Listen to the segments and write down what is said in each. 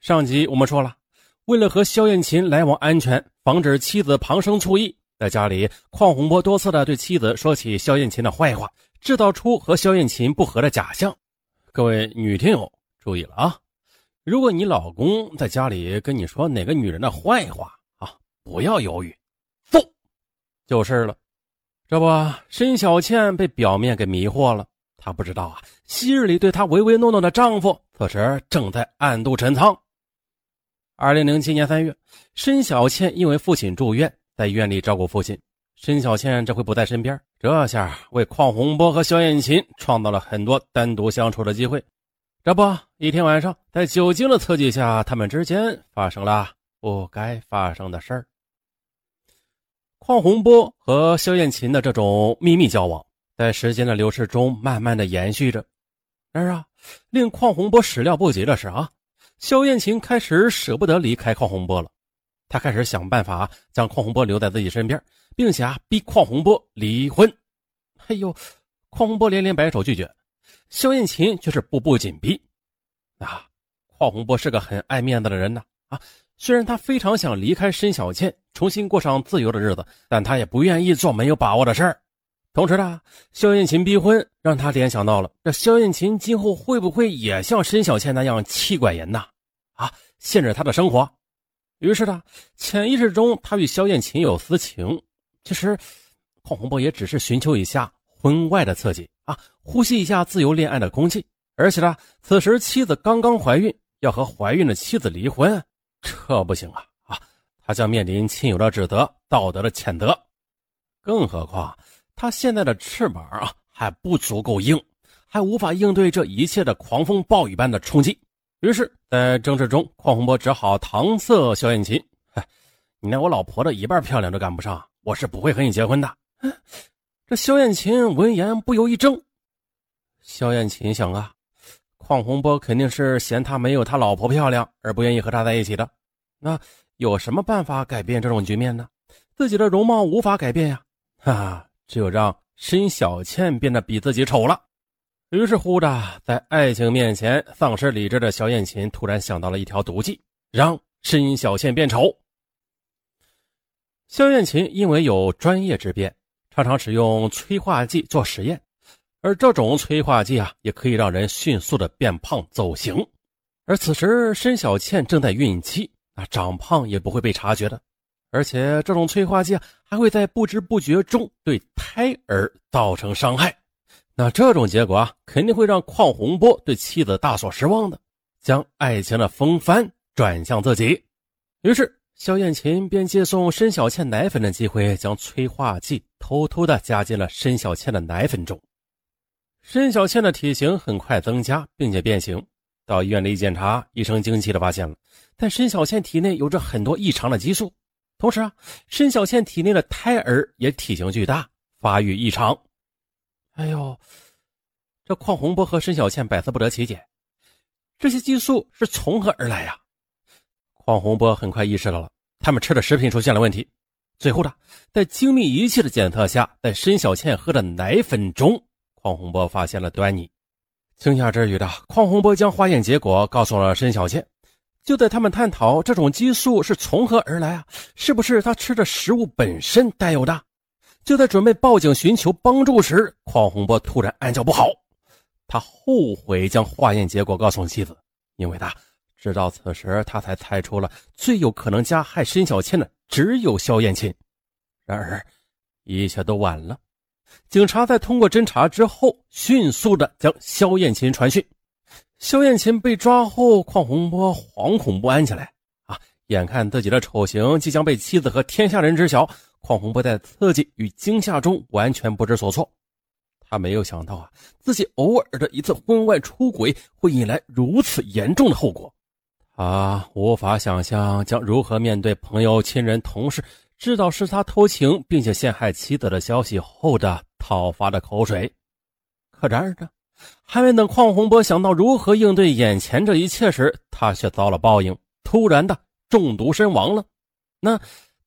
上集我们说了，为了和肖艳琴来往安全，防止妻子旁生醋意，在家里，邝洪波多次的对妻子说起肖艳琴的坏话，制造出和肖艳琴不和的假象。各位女听友注意了啊！如果你老公在家里跟你说哪个女人的坏话啊，不要犹豫，揍就是了。这不，申小倩被表面给迷惑了，她不知道啊，昔日里对她唯唯诺诺的丈夫，此时正在暗度陈仓。二零零七年三月，申小倩因为父亲住院，在院里照顾父亲。申小倩这回不在身边，这下为邝洪波和肖艳琴创造了很多单独相处的机会。这不，一天晚上，在酒精的刺激下，他们之间发生了不该发生的事儿。邝洪波和肖艳琴的这种秘密交往，在时间的流逝中慢慢的延续着。然而啊，令邝洪波始料不及的是啊。肖艳琴开始舍不得离开邝洪波了，她开始想办法将邝洪波留在自己身边，并且啊逼邝洪波离婚。哎呦，邝洪波连连摆手拒绝，肖艳琴却是步步紧逼。啊，邝洪波是个很爱面子的人呐啊，虽然他非常想离开申小倩，重新过上自由的日子，但他也不愿意做没有把握的事儿。同时呢，肖艳琴逼婚让他联想到了，这肖艳琴今后会不会也像申小倩那样气管炎呐？啊，限制他的生活。于是呢，潜意识中他与萧艳琴有私情。其实，邝洪波也只是寻求一下婚外的刺激啊，呼吸一下自由恋爱的空气。而且呢，此时妻子刚刚怀孕，要和怀孕的妻子离婚，这不行啊！啊，他将面临亲友的指责、道德的谴责。更何况。他现在的翅膀啊还不足够硬，还无法应对这一切的狂风暴雨般的冲击。于是，在争执中，邝洪波只好搪塞肖艳琴：“，你连我老婆的一半漂亮都赶不上，我是不会和你结婚的。”这肖艳琴闻言不由一怔。肖艳琴想啊，邝洪波肯定是嫌他没有他老婆漂亮而不愿意和他在一起的。那有什么办法改变这种局面呢？自己的容貌无法改变呀，哈哈。只有让申小倩变得比自己丑了。于是乎的，在爱情面前丧失理智的小艳琴突然想到了一条毒计，让申小倩变丑。肖艳琴因为有专业之便，常常使用催化剂做实验，而这种催化剂啊，也可以让人迅速的变胖走形。而此时申小倩正在孕期，那长胖也不会被察觉的。而且这种催化剂还会在不知不觉中对胎儿造成伤害，那这种结果啊，肯定会让邝洪波对妻子大所失望的，将爱情的风帆转向自己。于是，肖艳琴便借送申小倩奶粉的机会，将催化剂偷偷的加进了申小倩的奶粉中。申小倩的体型很快增加，并且变形。到医院里一检查，医生惊奇的发现了，但申小倩体内有着很多异常的激素。同时啊，申小倩体内的胎儿也体型巨大，发育异常。哎呦，这邝洪波和申小倩百思不得其解，这些激素是从何而来呀？邝洪波很快意识到了，他们吃的食品出现了问题。最后的，在精密仪器的检测下，在申小倩喝的奶粉中，邝洪波发现了端倪。惊讶之余的邝洪波将化验结果告诉了申小倩。就在他们探讨这种激素是从何而来啊，是不是他吃的食物本身带有的？就在准备报警寻求帮助时，邝洪波突然暗叫不好，他后悔将化验结果告诉妻子，因为他直到此时他才猜出了最有可能加害申小倩的只有肖艳琴。然而，一切都晚了。警察在通过侦查之后，迅速的将肖艳琴传讯。肖艳琴被抓后，邝洪波惶恐不安起来啊！眼看自己的丑行即将被妻子和天下人知晓，邝洪波在刺激与惊吓中完全不知所措。他没有想到啊，自己偶尔的一次婚外出轨会引来如此严重的后果。他无法想象将如何面对朋友、亲人、同事知道是他偷情并且陷害妻子的消息后的讨伐的口水。可然而呢？还没等邝洪波想到如何应对眼前这一切时，他却遭了报应，突然的中毒身亡了。那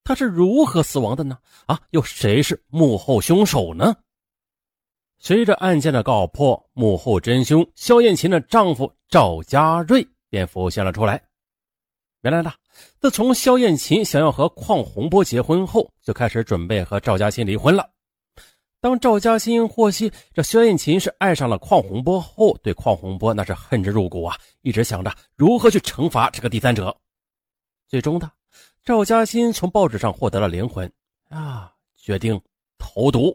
他是如何死亡的呢？啊，又谁是幕后凶手呢？随着案件的告破，幕后真凶肖艳琴的丈夫赵家瑞便浮现了出来。原来呢，自从肖艳琴想要和邝洪波结婚后，就开始准备和赵嘉欣离婚了。当赵嘉欣获悉这肖艳琴是爱上了邝洪波后，对邝洪波那是恨之入骨啊，一直想着如何去惩罚这个第三者。最终的，赵嘉欣从报纸上获得了灵魂啊，决定投毒。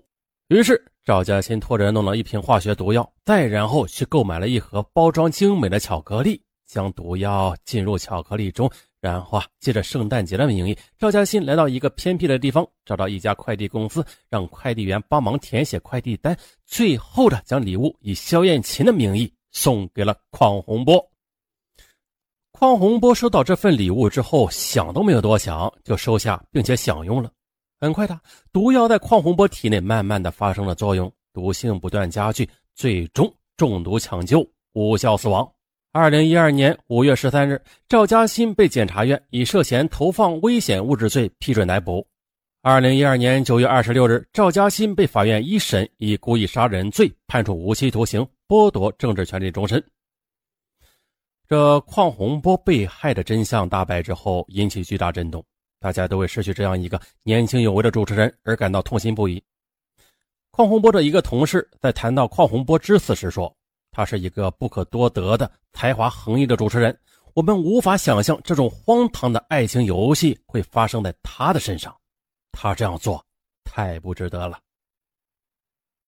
于是赵嘉欣托人弄了一瓶化学毒药，再然后去购买了一盒包装精美的巧克力。将毒药进入巧克力中，然后啊，借着圣诞节的名义，赵嘉欣来到一个偏僻的地方，找到一家快递公司，让快递员帮忙填写快递单，最后的将礼物以肖艳琴的名义送给了邝洪波。邝洪波收到这份礼物之后，想都没有多想就收下，并且享用了。很快的，毒药在邝洪波体内慢慢的发生了作用，毒性不断加剧，最终中毒抢救无效死亡。二零一二年五月十三日，赵嘉欣被检察院以涉嫌投放危险物质罪批准逮捕。二零一二年九月二十六日，赵嘉欣被法院一审以故意杀人罪判处无期徒刑，剥夺政治权利终身。这邝洪波被害的真相大白之后，引起巨大震动，大家都为失去这样一个年轻有为的主持人而感到痛心不已。邝洪波的一个同事在谈到邝洪波之死时说。他是一个不可多得的才华横溢的主持人，我们无法想象这种荒唐的爱情游戏会发生在他的身上。他这样做太不值得了。